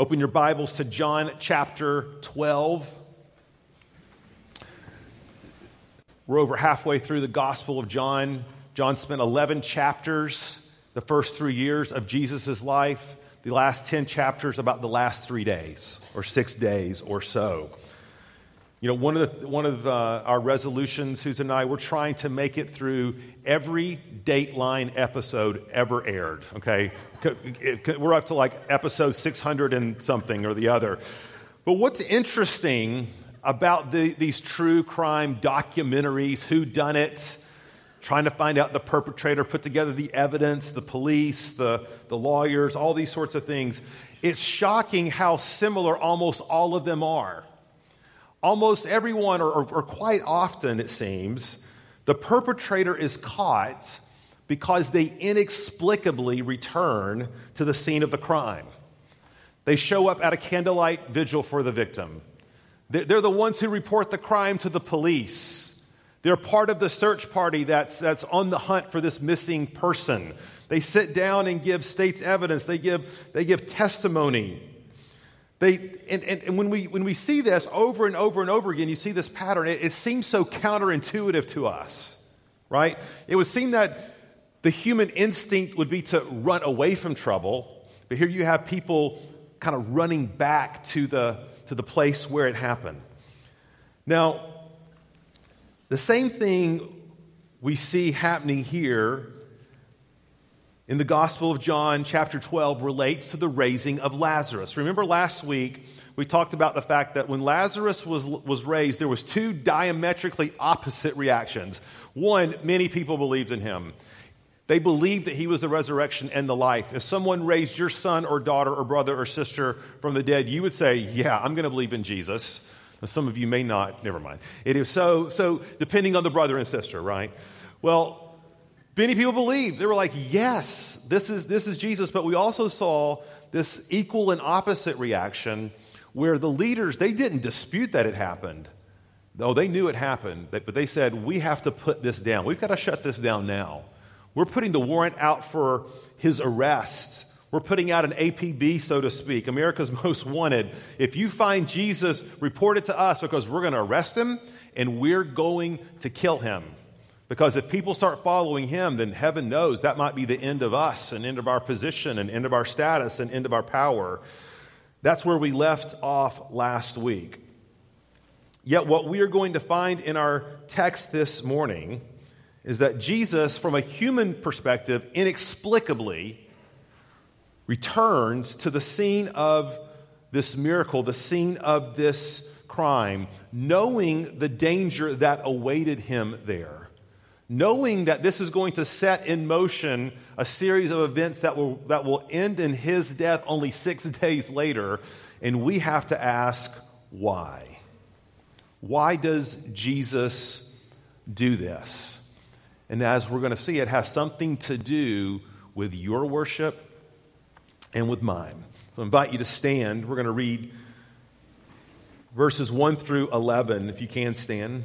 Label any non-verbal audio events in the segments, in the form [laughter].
Open your Bibles to John chapter 12. We're over halfway through the Gospel of John. John spent 11 chapters the first three years of Jesus' life, the last 10 chapters about the last three days or six days or so. You know, one of, the, one of uh, our resolutions, Susan and I, we're trying to make it through every Dateline episode ever aired, okay? We're up to like episode 600 and something or the other. But what's interesting about the, these true crime documentaries, who done it, trying to find out the perpetrator, put together the evidence, the police, the, the lawyers, all these sorts of things, it's shocking how similar almost all of them are. Almost everyone, or, or, or quite often it seems, the perpetrator is caught because they inexplicably return to the scene of the crime. They show up at a candlelight vigil for the victim. They're the ones who report the crime to the police. They're part of the search party that's, that's on the hunt for this missing person. They sit down and give state's evidence, they give, they give testimony. They, and, and, and, when, we, when we see this over and over and over again, you see this pattern, it, it seems so counterintuitive to us, right? It would seem that the human instinct would be to run away from trouble, but here you have people kind of running back to the, to the place where it happened. Now, the same thing we see happening here in the Gospel of John, chapter 12, relates to the raising of Lazarus. Remember last week, we talked about the fact that when Lazarus was, was raised, there was two diametrically opposite reactions. One, many people believed in him. They believed that he was the resurrection and the life. If someone raised your son or daughter or brother or sister from the dead, you would say, Yeah, I'm going to believe in Jesus. Now, some of you may not, never mind. It is so, so depending on the brother and sister, right? Well, many people believed. They were like, Yes, this is, this is Jesus. But we also saw this equal and opposite reaction where the leaders, they didn't dispute that it happened. Though they knew it happened, but they said, We have to put this down. We've got to shut this down now. We're putting the warrant out for his arrest. We're putting out an APB, so to speak, America's [laughs] Most Wanted. If you find Jesus, report it to us because we're going to arrest him and we're going to kill him. Because if people start following him, then heaven knows that might be the end of us, and end of our position, and end of our status, and end of our power. That's where we left off last week. Yet, what we are going to find in our text this morning is that Jesus, from a human perspective, inexplicably returns to the scene of this miracle, the scene of this crime, knowing the danger that awaited him there, knowing that this is going to set in motion a series of events that will, that will end in his death only six days later. And we have to ask why. Why does Jesus do this? And as we're going to see, it has something to do with your worship and with mine. So I invite you to stand. We're going to read verses 1 through 11, if you can stand.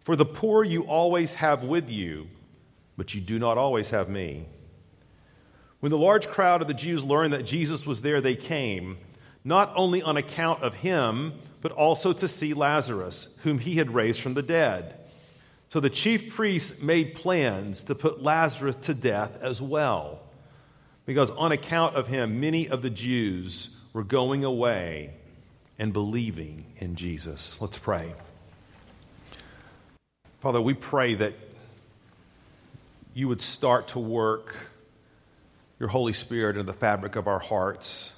For the poor you always have with you, but you do not always have me. When the large crowd of the Jews learned that Jesus was there, they came, not only on account of him, but also to see Lazarus, whom he had raised from the dead. So the chief priests made plans to put Lazarus to death as well. Because on account of him, many of the Jews were going away and believing in Jesus. Let's pray. Father, we pray that you would start to work your Holy Spirit into the fabric of our hearts,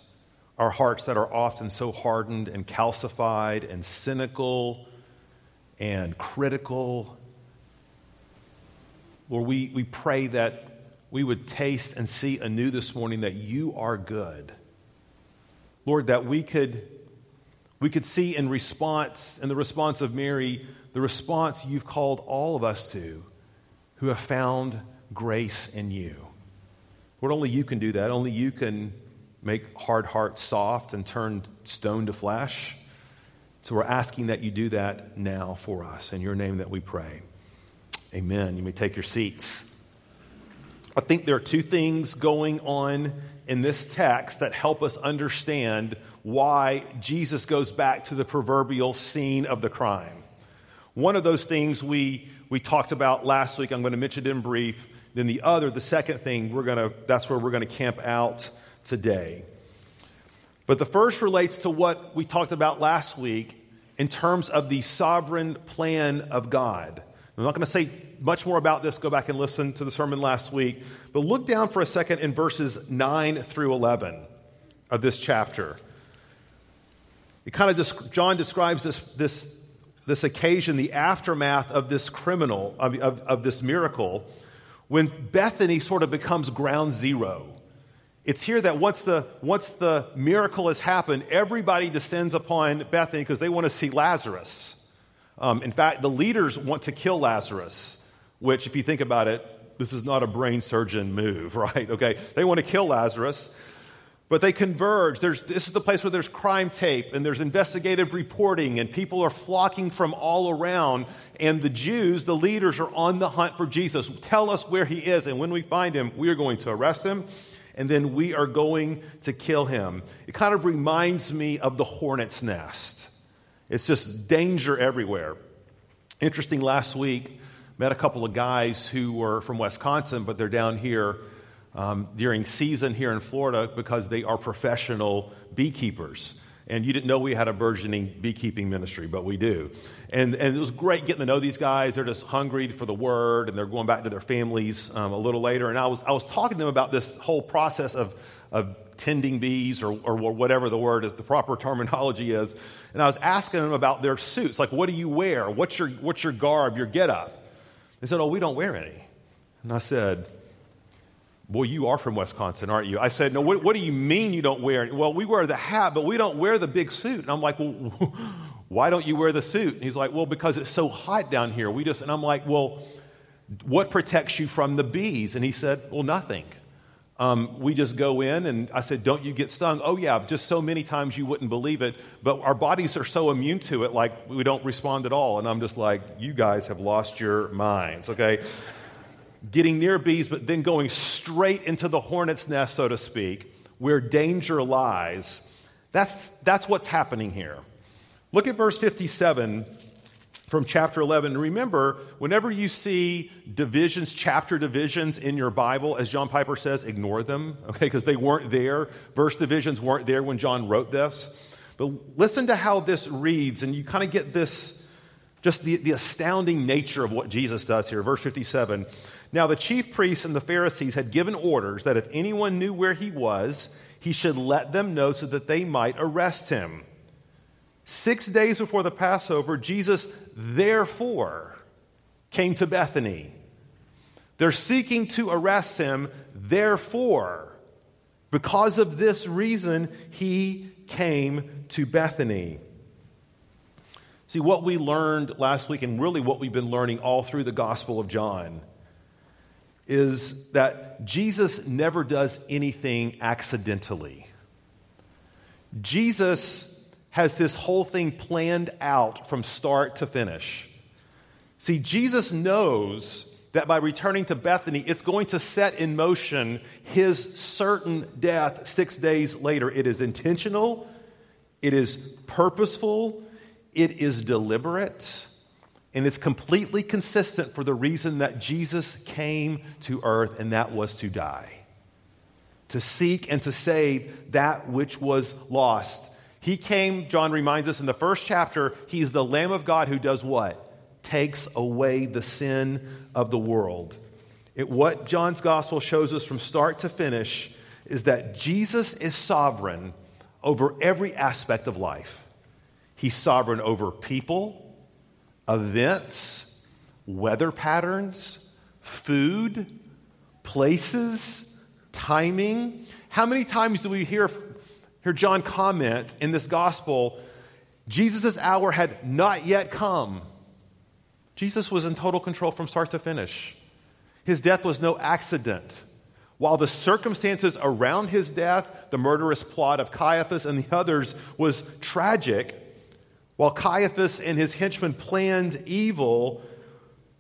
our hearts that are often so hardened and calcified and cynical and critical. Lord, we, we pray that we would taste and see anew this morning that you are good. Lord, that we could, we could see in response, in the response of Mary, the response you've called all of us to who have found grace in you. Lord, only you can do that. Only you can make hard hearts soft and turn stone to flesh. So we're asking that you do that now for us. In your name that we pray. Amen. You may take your seats. I think there are two things going on in this text that help us understand why Jesus goes back to the proverbial scene of the crime. One of those things we, we talked about last week, I'm going to mention it in brief. Then the other, the second thing, we're going to, that's where we're going to camp out today. But the first relates to what we talked about last week in terms of the sovereign plan of God. I'm not going to say much more about this. Go back and listen to the sermon last week. But look down for a second in verses 9 through 11 of this chapter. It kind of John describes this, this, this occasion, the aftermath of this criminal, of, of, of this miracle, when Bethany sort of becomes ground zero. It's here that once the, once the miracle has happened, everybody descends upon Bethany because they want to see Lazarus. Um, in fact, the leaders want to kill Lazarus, which, if you think about it, this is not a brain surgeon move, [laughs] right? Okay, they want to kill Lazarus, but they converge. There's, this is the place where there's crime tape and there's investigative reporting, and people are flocking from all around. And the Jews, the leaders, are on the hunt for Jesus. Tell us where he is, and when we find him, we are going to arrest him and then we are going to kill him. It kind of reminds me of the hornet's nest. It's just danger everywhere. Interesting, last week, met a couple of guys who were from Wisconsin, but they're down here um, during season here in Florida because they are professional beekeepers. And you didn't know we had a burgeoning beekeeping ministry, but we do. And, and it was great getting to know these guys. They're just hungry for the word, and they're going back to their families um, a little later. And I was, I was talking to them about this whole process of, of tending bees or, or whatever the word is, the proper terminology is. And I was asking them about their suits. Like, what do you wear? What's your, what's your garb, your getup? They said, oh, we don't wear any. And I said, Boy, you are from Wisconsin, aren't you? I said, No, what, what, do you mean you don't wear? Well, we wear the hat, but we don't wear the big suit. And I'm like, Well, [laughs] why don't you wear the suit? And he's like, Well, because it's so hot down here. We just, and I'm like, Well, what protects you from the bees? And he said, Well, nothing. Um, we just go in, and I said, Don't you get stung? Oh, yeah, just so many times you wouldn't believe it. But our bodies are so immune to it, like we don't respond at all. And I'm just like, You guys have lost your minds, okay? Getting near bees, but then going straight into the hornet's nest, so to speak, where danger lies. That's, that's what's happening here. Look at verse 57 from chapter 11. Remember, whenever you see divisions, chapter divisions in your Bible, as John Piper says, ignore them, okay, because they weren't there. Verse divisions weren't there when John wrote this. But listen to how this reads, and you kind of get this just the, the astounding nature of what Jesus does here. Verse 57 Now the chief priests and the Pharisees had given orders that if anyone knew where he was, he should let them know so that they might arrest him. Six days before the Passover, Jesus therefore came to Bethany. They're seeking to arrest him, therefore. Because of this reason, he came to Bethany. See, what we learned last week, and really what we've been learning all through the Gospel of John, is that Jesus never does anything accidentally. Jesus has this whole thing planned out from start to finish. See, Jesus knows that by returning to Bethany, it's going to set in motion his certain death six days later. It is intentional, it is purposeful, it is deliberate, and it's completely consistent for the reason that Jesus came to earth, and that was to die to seek and to save that which was lost. He came, John reminds us in the first chapter, he's the Lamb of God who does what? Takes away the sin of the world. It, what John's gospel shows us from start to finish is that Jesus is sovereign over every aspect of life. He's sovereign over people, events, weather patterns, food, places, timing. How many times do we hear, hear John comment in this gospel? Jesus' hour had not yet come. Jesus was in total control from start to finish. His death was no accident. While the circumstances around his death, the murderous plot of Caiaphas and the others, was tragic, while Caiaphas and his henchmen planned evil,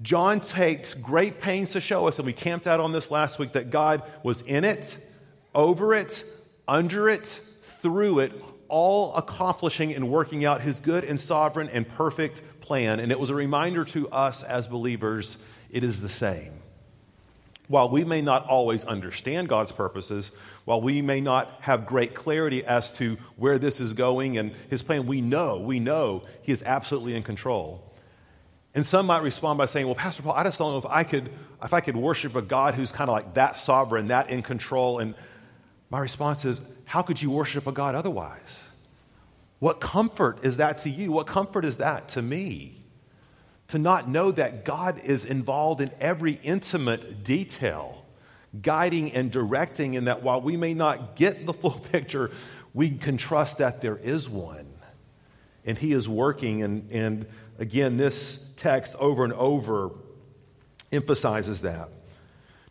John takes great pains to show us, and we camped out on this last week, that God was in it, over it, under it, through it, all accomplishing and working out his good and sovereign and perfect plan. And it was a reminder to us as believers it is the same. While we may not always understand God's purposes, while we may not have great clarity as to where this is going and his plan, we know, we know he is absolutely in control. And some might respond by saying, Well, Pastor Paul, I just don't know if I could, if I could worship a God who's kind of like that sovereign, that in control. And my response is, How could you worship a God otherwise? What comfort is that to you? What comfort is that to me? To not know that God is involved in every intimate detail, guiding and directing, and that while we may not get the full [laughs] picture, we can trust that there is one. And He is working and, and Again, this text over and over emphasizes that.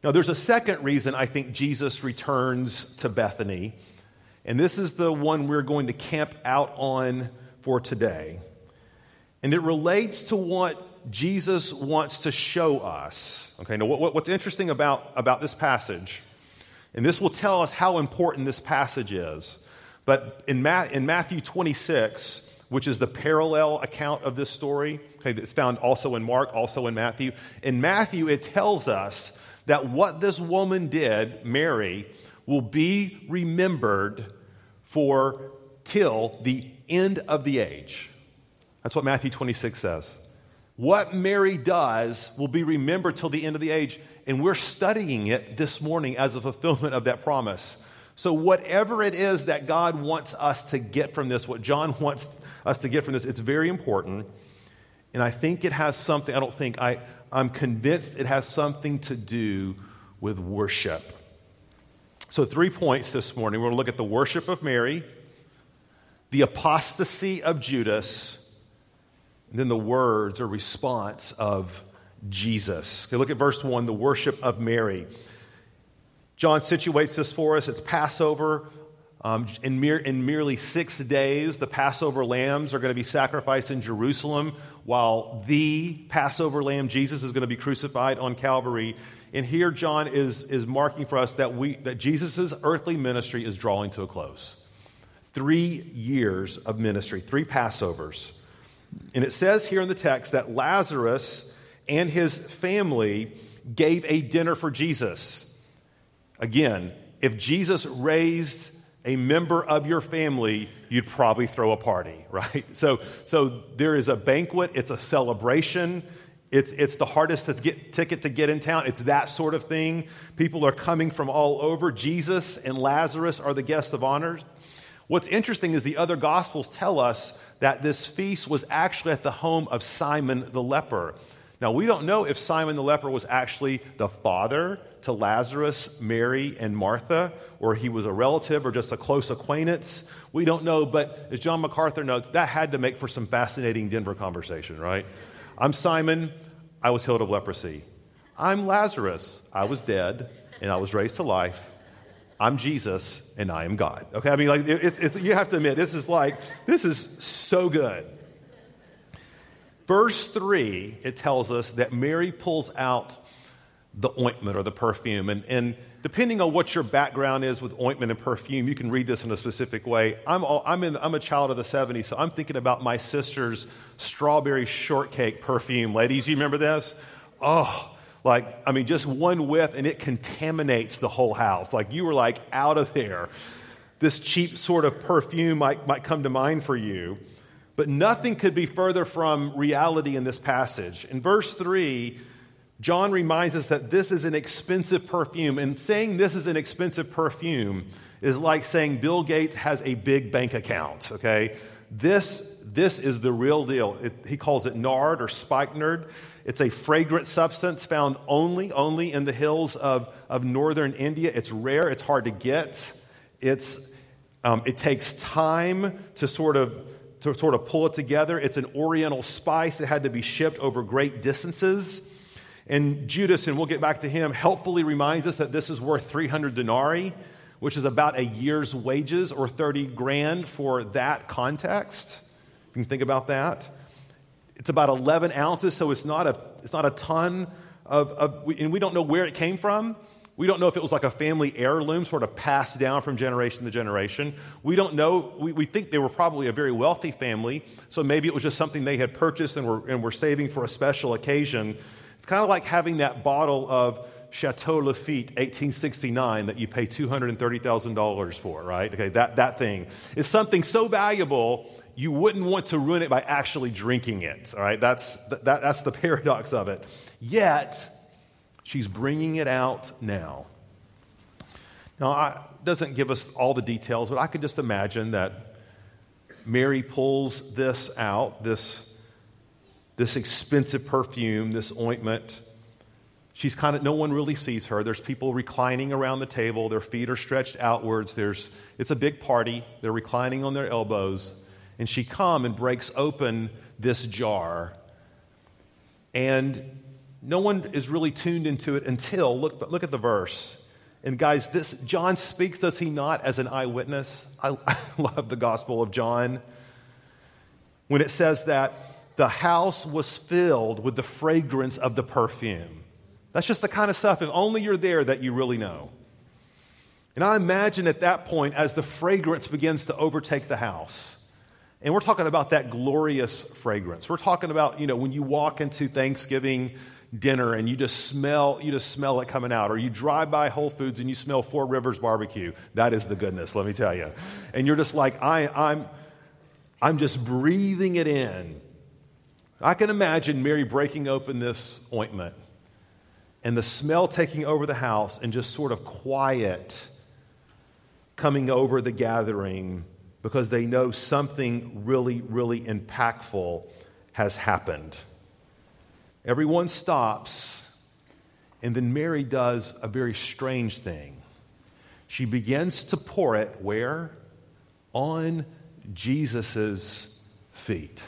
Now, there's a second reason I think Jesus returns to Bethany, and this is the one we're going to camp out on for today. And it relates to what Jesus wants to show us. Okay, now what, what's interesting about, about this passage, and this will tell us how important this passage is, but in, Ma- in Matthew 26, which is the parallel account of this story. Okay, it's found also in Mark, also in Matthew. In Matthew, it tells us that what this woman did, Mary, will be remembered for till the end of the age. That's what Matthew 26 says. What Mary does will be remembered till the end of the age, and we're studying it this morning as a fulfillment of that promise. So, whatever it is that God wants us to get from this, what John wants us to get from this. It's very important. And I think it has something, I don't think, I, I'm convinced it has something to do with worship. So, three points this morning. We're going to look at the worship of Mary, the apostasy of Judas, and then the words or response of Jesus. Okay, look at verse 1 the worship of Mary. John situates this for us. It's Passover. Um, in, mere, in merely six days, the Passover lambs are going to be sacrificed in Jerusalem, while the Passover lamb, Jesus, is going to be crucified on Calvary. And here, John is, is marking for us that, we, that Jesus' earthly ministry is drawing to a close. Three years of ministry, three Passovers. And it says here in the text that Lazarus and his family gave a dinner for Jesus. Again, if Jesus raised a member of your family, you'd probably throw a party, [laughs] right? So, so there is a banquet, it's a celebration. It's, it's the hardest to get, ticket to get in town. It's that sort of thing. People are coming from all over. Jesus and Lazarus are the guests of honor. What's interesting is the other gospels tell us that this feast was actually at the home of Simon the leper. Now, we don't know if Simon the leper was actually the father to Lazarus, Mary, and Martha, or he was a relative or just a close acquaintance. We don't know, but as John MacArthur notes, that had to make for some fascinating Denver conversation, right? I'm Simon, I was healed of leprosy. I'm Lazarus, I was dead, and I was raised to life. I'm Jesus, and I am God. Okay, I mean, like, it's, it's, you have to admit, this is like, this is so good. Verse 3, it tells us that Mary pulls out the ointment or the perfume. And, and depending on what your background is with ointment and perfume, you can read this in a specific way. I'm, all, I'm, in, I'm a child of the 70s, so I'm thinking about my sister's strawberry shortcake perfume. Ladies, you remember this? Oh, Like, I mean, just one whiff and it contaminates the whole house. Like, you were like out of there. This cheap sort of perfume might, might come to mind for you. But nothing could be further from reality in this passage. In verse 3, John reminds us that this is an expensive perfume. And saying this is an expensive perfume is like saying Bill Gates has a big bank account, okay? This, this is the real deal. It, he calls it nard or spikenard. It's a fragrant substance found only, only in the hills of, of northern India. It's rare, it's hard to get. It's, um, it takes time to sort of to sort of pull it together. It's an oriental spice. It had to be shipped over great distances. And Judas, and we'll get back to him, helpfully reminds us that this is worth 300 denarii, which is about a year's wages or 30 grand for that context. If you can think about that. It's about 11 ounces, so it's not a, it's not a ton of, of, and we don't know where it came from. We don't know if it was like a family heirloom, sort of passed down from generation to generation. We don't know. We, we think they were probably a very wealthy family, so maybe it was just something they had purchased and were, and were saving for a special occasion. It's kind of like having that bottle of Chateau Lafite 1869 that you pay $230,000 for, right? Okay, that, that thing is something so valuable you wouldn't want to ruin it by actually drinking it, all right? That's, that, that's the [laughs] paradox of it. Yet, she's bringing it out now. Now, it doesn't give us all the details, but I could just imagine that Mary pulls this out, this this expensive perfume, this ointment. She's kind of, no one really sees her. There's people reclining around the table. Their feet are stretched outwards. There's, it's a big party. They're reclining on their elbows. And she come and breaks open this jar. And no one is really tuned into it until, look, but look at the verse. And guys, this, John speaks, does he not, as an eyewitness? I, [laughs] I love the Gospel of John. When it says that the house was filled with the fragrance of the perfume. That's just the kind of stuff, if only you're there, that you really know. And I imagine at that point, as the fragrance begins to overtake the house, and we're talking about that glorious fragrance. We're talking about, you know, when you walk into Thanksgiving dinner and you just smell you just smell it coming out or you drive by whole foods and you smell four rivers barbecue that is the goodness let me tell you and you're just like I, i'm i'm just breathing it in I can imagine Mary breaking open this ointment and the smell taking over the house and just sort of quiet coming over the gathering because they know something really, really impactful has happened. Everyone stops, and then Mary does a very strange thing. She begins to pour it where? On Jesus' feet.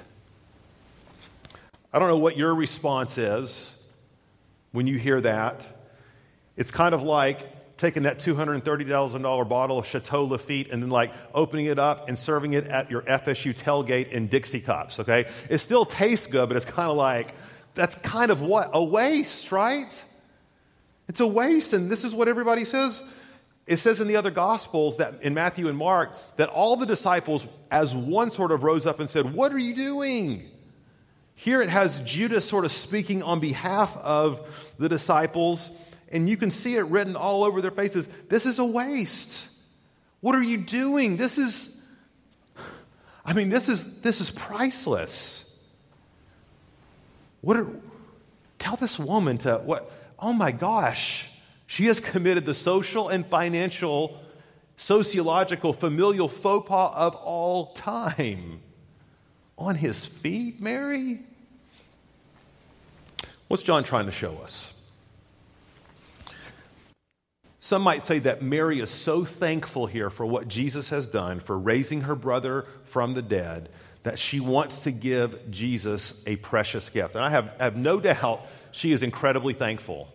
I don't know what your response is when you hear that. It's kind of like taking that $230,000 bottle of Chateau Lafite and then like opening it up and serving it at your FSU tailgate in Dixie cups, okay? It still tastes good, but it's kind of like, that's kind of what? A waste, right? It's a waste, and this is what everybody says. It says in the other Gospels that in Matthew and Mark that all the disciples, as one sort of rose up and said, What are you doing? Here it has Judas sort of speaking on behalf of the disciples, and you can see it written all over their faces. This is a waste. What are you doing? This is, I mean, this is, this is priceless. What are, tell this woman to, what, oh my gosh, she has committed the social and financial, sociological, familial faux pas of all time on his feet, Mary? What's John trying to show us? Some might say that Mary is so thankful here for what Jesus has done, for raising her brother from the dead, that she wants to give Jesus a precious gift. And I have, have no doubt she is incredibly thankful.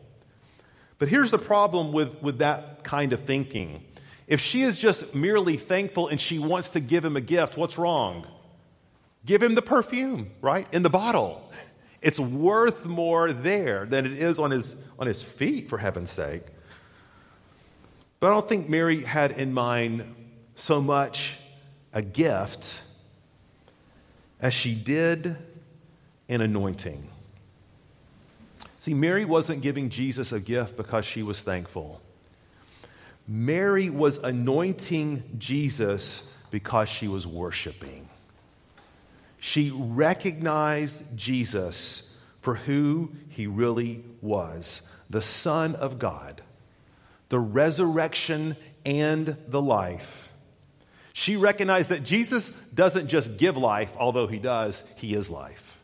But here's the problem with, with that kind of thinking. If she is just merely thankful and she wants to give him a gift, what's wrong? Give him the perfume, right? In the bottle. It's worth more there than it is on his, on his feet, for heaven's sake. But I don't think Mary had in mind so much a gift as she did an anointing. See, Mary wasn't giving Jesus a gift because she was thankful. Mary was anointing Jesus because she was worshiping. She recognized Jesus for who he really was the Son of God, the resurrection and the life. She recognized that Jesus doesn't just give life, although he does, he is life.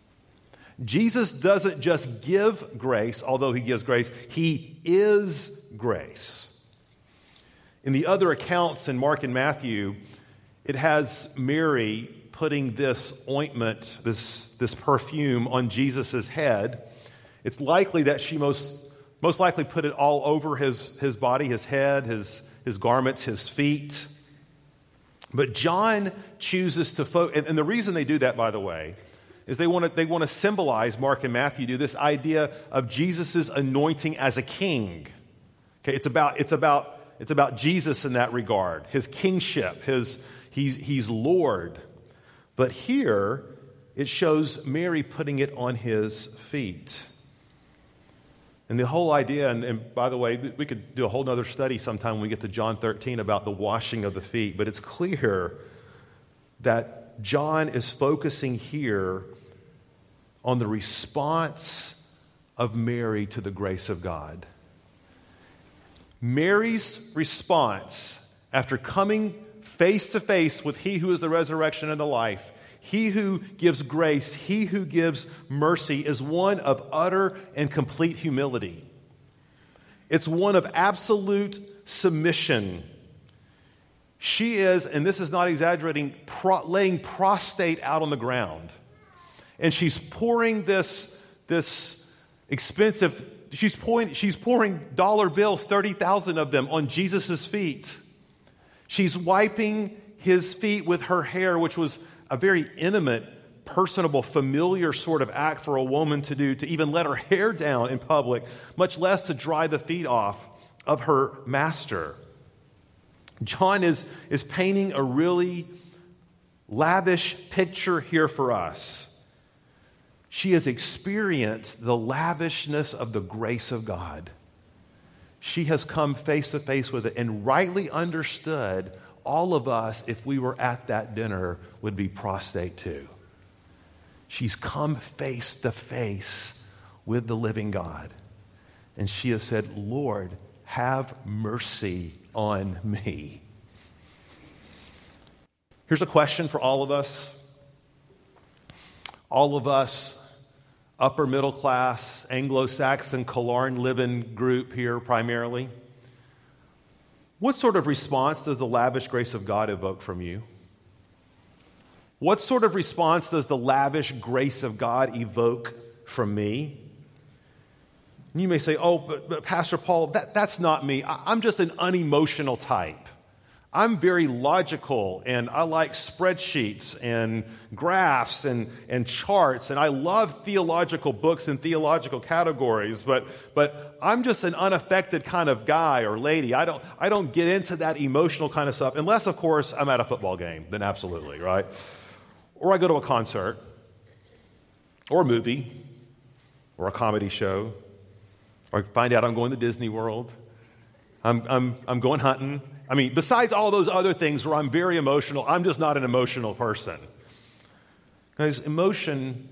Jesus doesn't just give grace, although he gives grace, he is grace. In the other accounts in Mark and Matthew, it has Mary putting this ointment, this, this perfume on Jesus' head. It's likely that she most, most likely put it all over his, his body, his head, his, his garments, his feet. But John chooses to focus, and, and the reason they do that, by the way, is they want to they want to symbolize Mark and Matthew do this idea of Jesus' anointing as a king. Okay, it's about it's about it's about Jesus in that regard, his kingship, his he's he's Lord. But here, it shows Mary putting it on his feet. And the whole idea, and, and, by the way, we could do a whole other study sometime when we get to John 13 about the washing of the feet, but it's clear that John is focusing here on the response of Mary to the grace of God. Mary's response after coming face to face with He who is the resurrection and the life. He who gives grace, he who gives mercy, is one of utter and complete humility. It's one of absolute submission. She is, and this is not exaggerating, pro- laying prostrate out on the ground. And she's pouring this, this expensive, she's pouring, she's pouring dollar bills, 30,000 of them, on Jesus' feet. She's wiping his feet with her hair, which was a very intimate, personable, familiar sort of act for a woman to do, to even let her hair down in public, much less to dry the feet off of her master. John is, is painting a really lavish picture here for us. She has experienced the lavishness of the grace of God she has come face to face with it and rightly understood all of us, if we were at that dinner, would be prostrate too. She's come face to face with the living God. And she has said, Lord, have mercy on me. Here's a question for all of us. All of us upper middle class, Anglo Saxon, Killearn living group here primarily. What sort of response does the lavish grace of God evoke from you? What sort of response does the lavish grace of God evoke from me? You may say, oh, but, but Pastor Paul, that, that's not me. I, I'm just an unemotional type. I'm very logical and I like spreadsheets and graphs and, and charts and I love theological books and theological categories, but, but I'm just an unaffected kind of guy or lady. I don't, I don't get into that emotional kind of stuff unless, of course, I'm at a football game, then absolutely, right? Or I go to a concert or a movie or a comedy show or find out I'm going to Disney World. I'm, I'm, I'm going hunting. I mean, besides all those other things where I'm very emotional, I'm just not an emotional person. Because emotion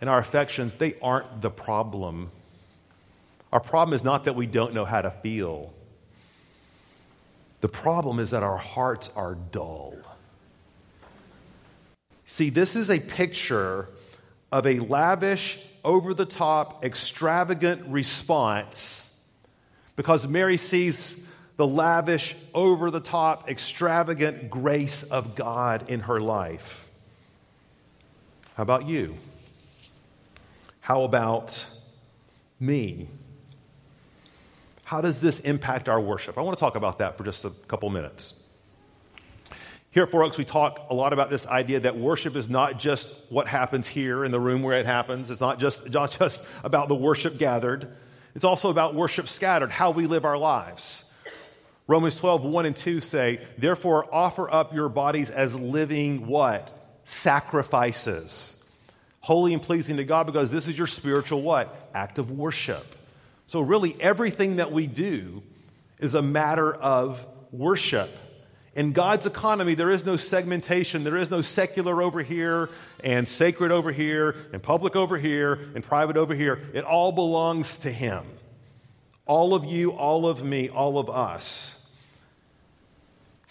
and our affections, they aren't the problem. Our problem is not that we don't know how to feel. The problem is that our hearts are dull. See, this is a picture of a lavish, over the top, extravagant response because Mary sees the lavish, over the top, extravagant grace of God in her life. How about you? How about me? How does this impact our worship? I want to talk about that for just a couple minutes. Here at Four Oaks, we talk a lot about this idea that worship is not just what happens here in the room where it happens. It's not just, not just about the worship gathered. It's also about worship scattered, how we live our lives. Romans 12, 1 and 2 say, Therefore, offer up your bodies as living what? Sacrifices. holy and pleasing to God because this is your spiritual what? Act of worship. So, really, everything that we do is a matter of worship. In God's economy, there is no segmentation. There is no secular over here and sacred over here and public over here and private over here. It all belongs to Him. All of you, all of me, all of us.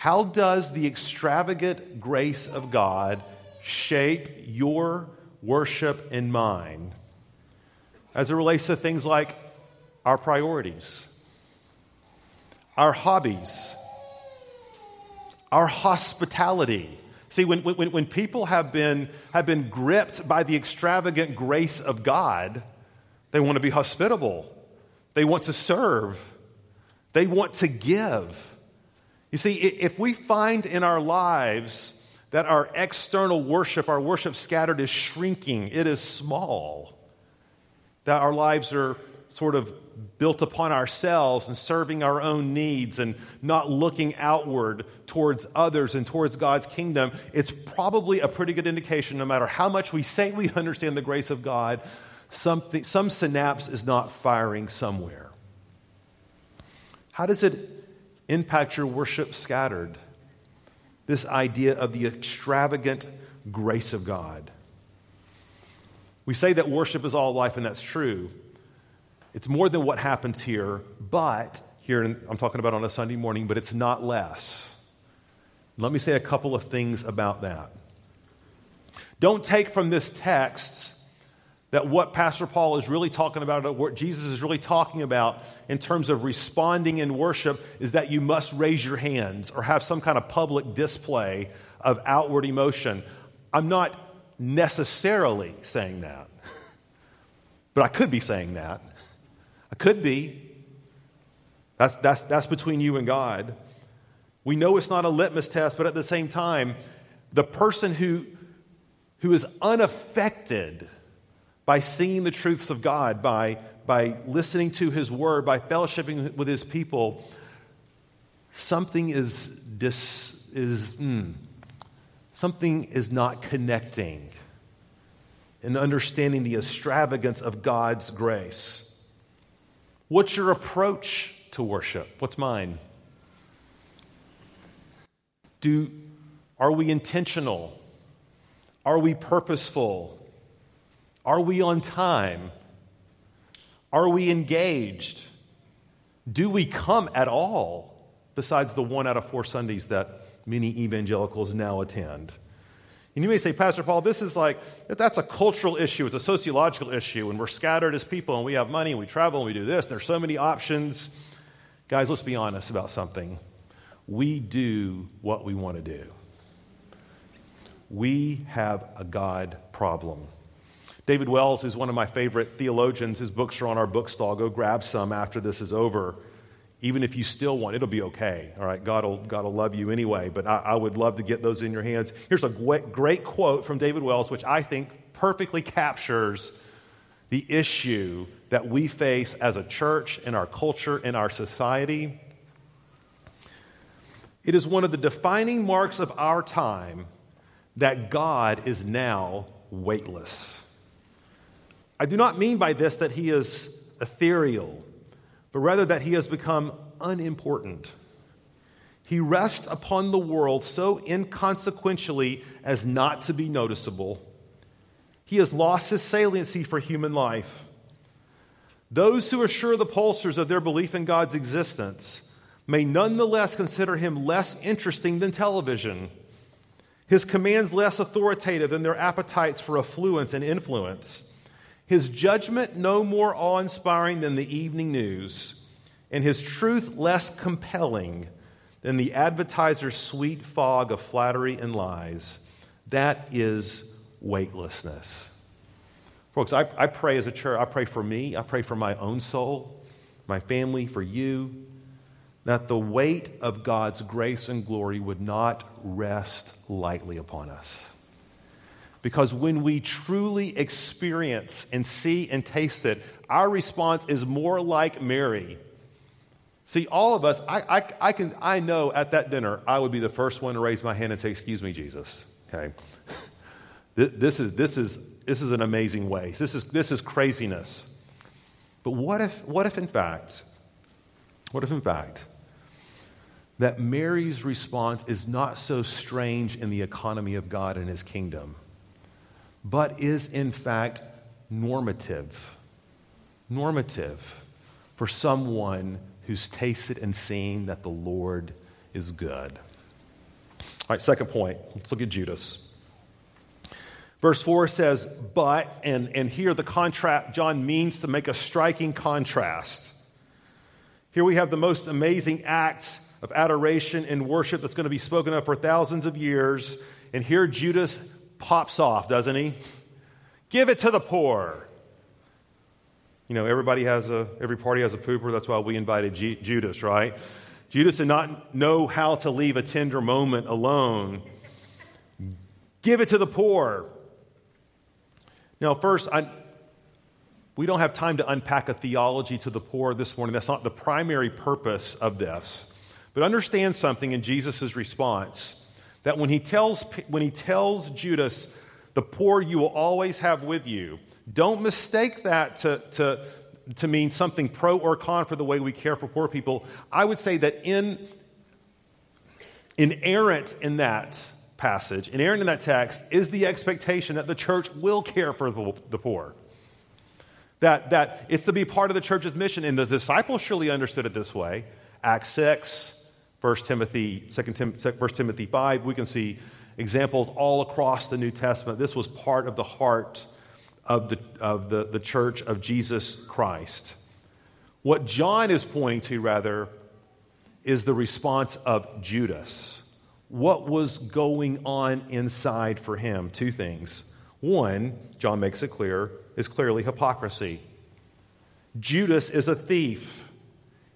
How does the extravagant grace of God shape your worship and mine as it relates to things like our priorities, our hobbies, our hospitality? See, when, when, when people have been, have been gripped by the extravagant grace of God, they want to be hospitable. They want to serve. They want to give. You see, if we find in our lives that our external worship, our worship scattered, is shrinking, it is small, that our lives are sort of built upon ourselves and serving our own needs and not looking outward towards others and towards God's kingdom, it's probably a pretty good indication no matter how much we say we understand the grace of God, something, some synapse is not firing somewhere. How does it impact your worship scattered. This idea of the extravagant grace of God. We say that worship is all life, and that's true. It's more than what happens here, but here I'm talking about on a Sunday morning, but it's not less. Let me say a couple of things about that. Don't take from this text that what Pastor Paul is really talking about, what Jesus is really talking about in terms of responding in worship, is that you must raise your hands or have some kind of public display of outward emotion. I'm not necessarily saying that, [laughs] but I could be saying that. I could be. That's, that's, that's between you and God. We know it's not a litmus test, but at the same time, the person who, who is unaffected by singing the truths of God, by, by listening to His Word, by fellowshipping with His people, something is, dis, is mm, something is not connecting in understanding the extravagance of God's grace. What's your approach to worship? What's mine? Do, are we intentional? Are we purposeful? Are we on time? Are we engaged? Do we come at all, besides the one out of four Sundays that many evangelicals now attend? And you may say, Pastor Paul, this is like, that's a cultural issue, it's a sociological issue, and we're scattered as people, and we have money, and we travel, and we do this, and there's so many options. Guys, let's be honest about something. We do what we want to do. We have a God problem. David Wells is one of my favorite theologians. His books are on our bookstall. Go grab some after this is over. Even if you still want, it'll be okay. All right, God will, God will love you anyway, but I, I would love to get those in your hands. Here's a great, great quote from David Wells, which I think perfectly captures the issue that we face as a church, in our culture, in our society. It is one of the defining marks of our time that God is now weightless. I do not mean by this that he is ethereal, but rather that he has become unimportant. He rests upon the world so inconsequentially as not to be noticeable. He has lost his saliency for human life. Those who assure the pollsters of their belief in God's existence may nonetheless consider him less interesting than television, his commands less authoritative than their appetites for affluence and influence his judgment no more awe inspiring than the evening news, and his truth less compelling than the advertiser's sweet fog of flattery and lies. That is weightlessness. Folks, I, I pray as a church, I pray for me, I pray for my own soul, my family, for you, that the weight of God's grace and glory would not rest lightly upon us. Because when we truly experience and see and taste it, our response is more like Mary. See, all of us, I, I, I, can, I know at that dinner, I would be the first one to raise my hand and say, Excuse me, Jesus. Okay? [laughs] This is, this is, this is an amazing way. This is, this is craziness. But what if, what if, in fact, what if, in fact, that Mary's response is not so strange in the economy of God and his kingdom, but is, in fact, normative? Normative for someone who's tasted and seen that the Lord is good. All right, second point. Let's look at Judas. Verse 4 says, but, and, and here the contrast, John means to make a striking contrast. Here we have the most amazing acts of adoration and worship that's going to be spoken of for thousands of years. And here Judas pops off, doesn't he? Give it to the poor. You know, everybody has a, every party has a pooper. That's why we invited G- Judas, right? Judas did not know how to leave a tender moment alone. Give it to the poor. Now, first, I, we don't have time to unpack a theology to the poor this morning. That's not the primary purpose of this. But understand something in Jesus' response that when he, tells, when he tells Judas, the poor you will always have with you, don't mistake that to, to, to mean something pro or con for the way we care for poor people. I would say that in, inerrant in that passage, inherent in that text, is the expectation that the church will care for the, the poor. That, that it's to be part of the church's mission. And the disciples surely understood it this way. Acts 6, 1 Timothy, 2 Tim, 1 Timothy 5, we can see examples all across the New Testament. This was part of the heart of the, of the, the church of Jesus Christ. What John is pointing to, rather, is the response of Judas what was going on inside for him. Two things. One, John makes it clear, is clearly hypocrisy. Judas is a thief.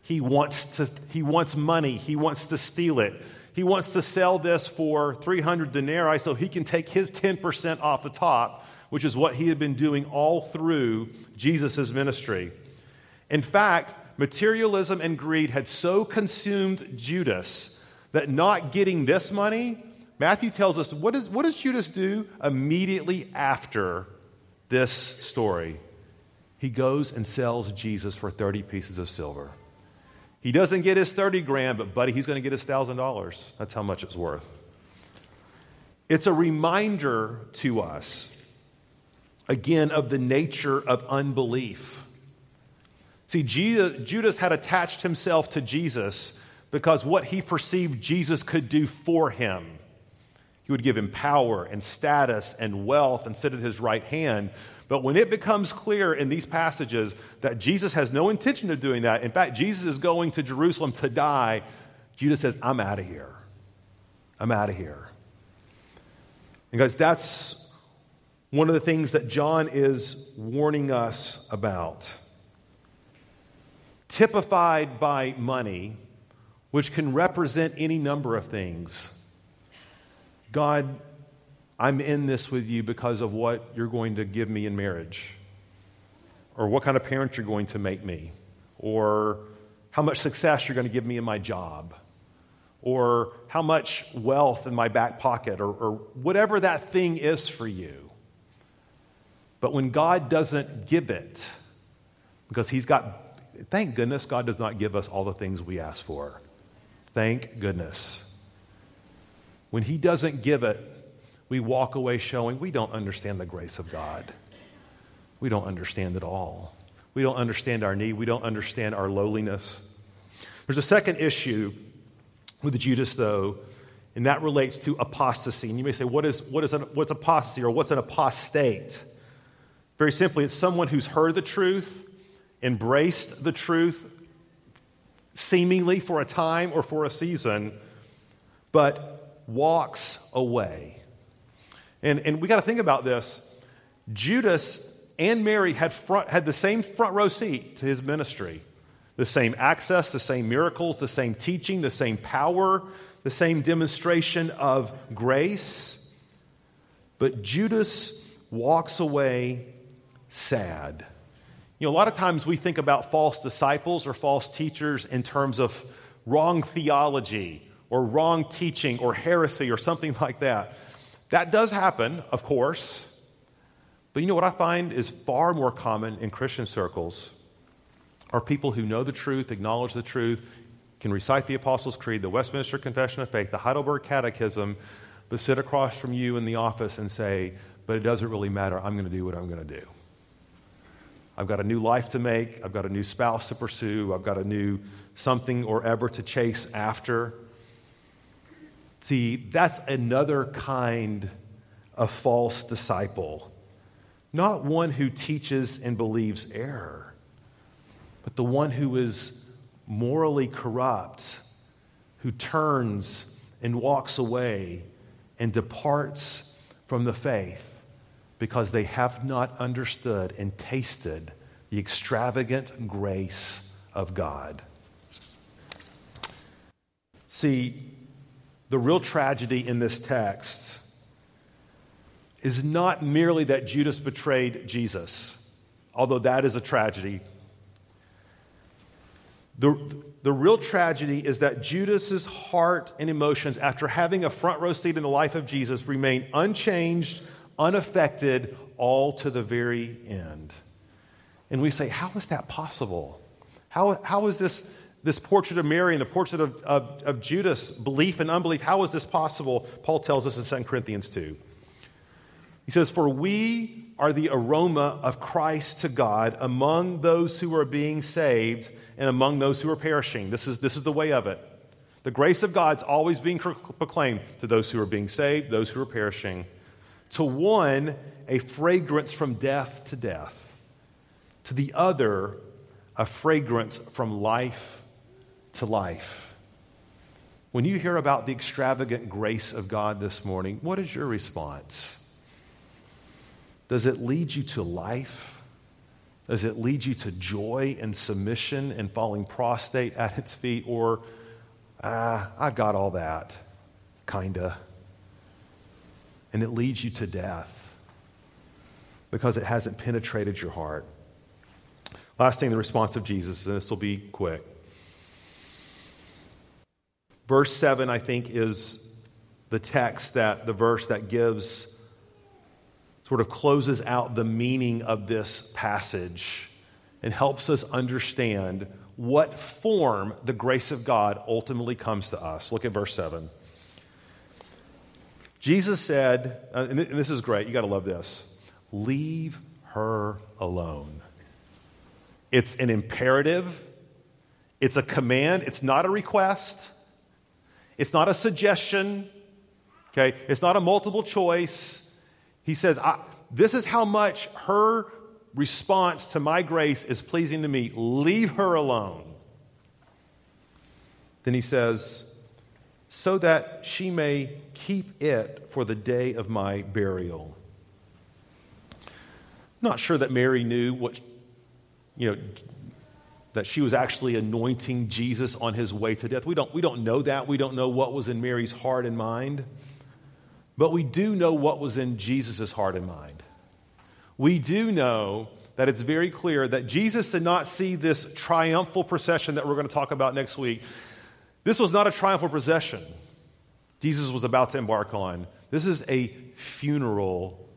He wants, to, he wants money, he wants to steal it. He wants to sell this for 300 denarii so he can take his 10% off the top, which is what he had been doing all through Jesus' ministry. In fact, materialism and greed had so consumed Judas that not getting this money, Matthew tells us what, is, what does Judas do immediately after this story? He goes and sells Jesus for 30 pieces of silver. He doesn't get his 30 grand, but buddy, he's going to get his $1,000. That's how much it's worth. It's a reminder to us, again, of the nature of unbelief. See, Judas had attached himself to Jesus because what he perceived Jesus could do for him. He would give him power and status and wealth and sit at his right hand. But when it becomes clear in these passages that Jesus has no intention of doing that, in fact, Jesus is going to Jerusalem to die, Judas says, I'm out of here. I'm out of here. And guys, that's one of the things that John is warning us about. Typified by money, which can represent any number of things. God, I'm in this with you because of what you're going to give me in marriage, or what kind of parent you're going to make me, or how much success you're going to give me in my job, or how much wealth in my back pocket, or, or whatever that thing is for you. But when God doesn't give it, because He's got, thank goodness God does not give us all the things we ask for. Thank goodness. When He doesn't give it, we walk away showing we don't understand the grace of God. We don't understand it all. We don't understand our need. We don't understand our lowliness. There's a second issue with Judas, though, and that relates to apostasy. And you may say, what is, what is an, what's apostasy or what's an apostate? Very simply, it's someone who's heard the truth, embraced the truth, seemingly for a time or for a season, but walks away. And, and we got to think about this. Judas and Mary had, front, had the same front row seat to his ministry the same access, the same miracles, the same teaching, the same power, the same demonstration of grace. But Judas walks away sad. You know, a lot of times we think about false disciples or false teachers in terms of wrong theology or wrong teaching or heresy or something [laughs] like that. That does happen, of course. But you know what I find is far more common in Christian circles are people who know the truth, acknowledge the truth, can recite the Apostles' Creed, the Westminster Confession of Faith, the Heidelberg Catechism, but sit across from you in the office and say, But it doesn't really matter. I'm going to do what I'm going to do. I've got a new life to make. I've got a new spouse to pursue. I've got a new something or ever to chase after. See, that's another kind of false disciple. Not one who teaches and believes error, but the one who is morally corrupt, who turns and walks away and departs from the faith because they have not understood and tasted the extravagant grace of God. See, the real tragedy in this text is not merely that Judas betrayed Jesus, although that is a tragedy. The, the real tragedy is that Judas's heart and emotions, after having a front row seat in the life of Jesus, remain unchanged unaffected all to the very end. And we say, how is that possible? How, how is this, this portrait of Mary and the portrait of, of, of Judas, belief and unbelief, how is this possible? Paul tells us in 2 Corinthians 2. He says, For we are the aroma of Christ to God among those who are being saved and among those who are perishing. This is, this is the way of it. The grace of God's always being proclaimed to those who are being saved, those who are perishing to one, a fragrance from death to death, to the other, a fragrance from life to life. When you hear about the extravagant grace of God this morning, what is your response? Does it lead you to life? Does it lead you to joy and submission and falling prostrate at its feet? Or, ah, I've got all that, kinda and it leads you to death because it hasn't penetrated your heart. Last thing, the response of Jesus, and this will be quick. Verse 7, I think, is the text that, the verse that gives, sort of closes out the meaning of this passage and helps us understand what form the grace of God ultimately comes to us. Look at verse 7. Jesus said, uh, and this is great, you got to love this leave her alone. It's an imperative, it's a command, it's not a request, it's not a suggestion, okay? It's not a multiple choice. He says, This is how much her response to my grace is pleasing to me. Leave her alone. Then he says, so that she may keep it for the day of my burial. Not sure that Mary knew what, you know, that she was actually anointing Jesus on his way to death. We don't, we don't know that. We don't know what was in Mary's heart and mind. But we do know what was in Jesus' heart and mind. We do know that it's very clear that Jesus did not see this triumphal procession that we're going to talk about next week. This was not a triumphal procession Jesus was about to embark on. This is a funeral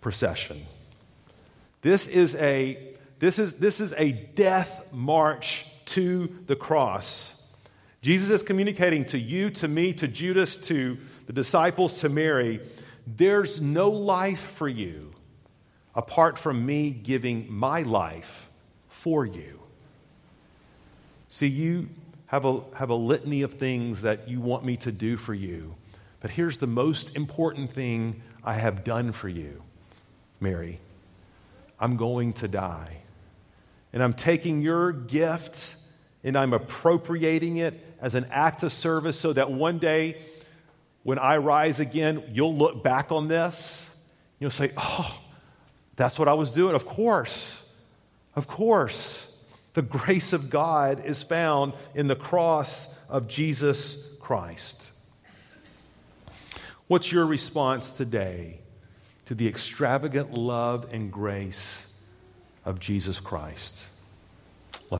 procession. This is a, this is, this is a death march to the cross. Jesus is communicating to you, to me, to Judas, to the disciples, to Mary there's no life for you apart from me giving my life for you. See, you, have a, have a litany of things that you want me to do for you. But here's the most important thing I have done for you, Mary. I'm going to die. And I'm taking your gift and I'm appropriating it as an act of service so that one day when I rise again, you'll look back on this. You'll say, Oh, that's what I was doing. Of course. Of course. The grace of God is found in the cross of Jesus Christ. What's your response today to the extravagant love and grace of Jesus Christ?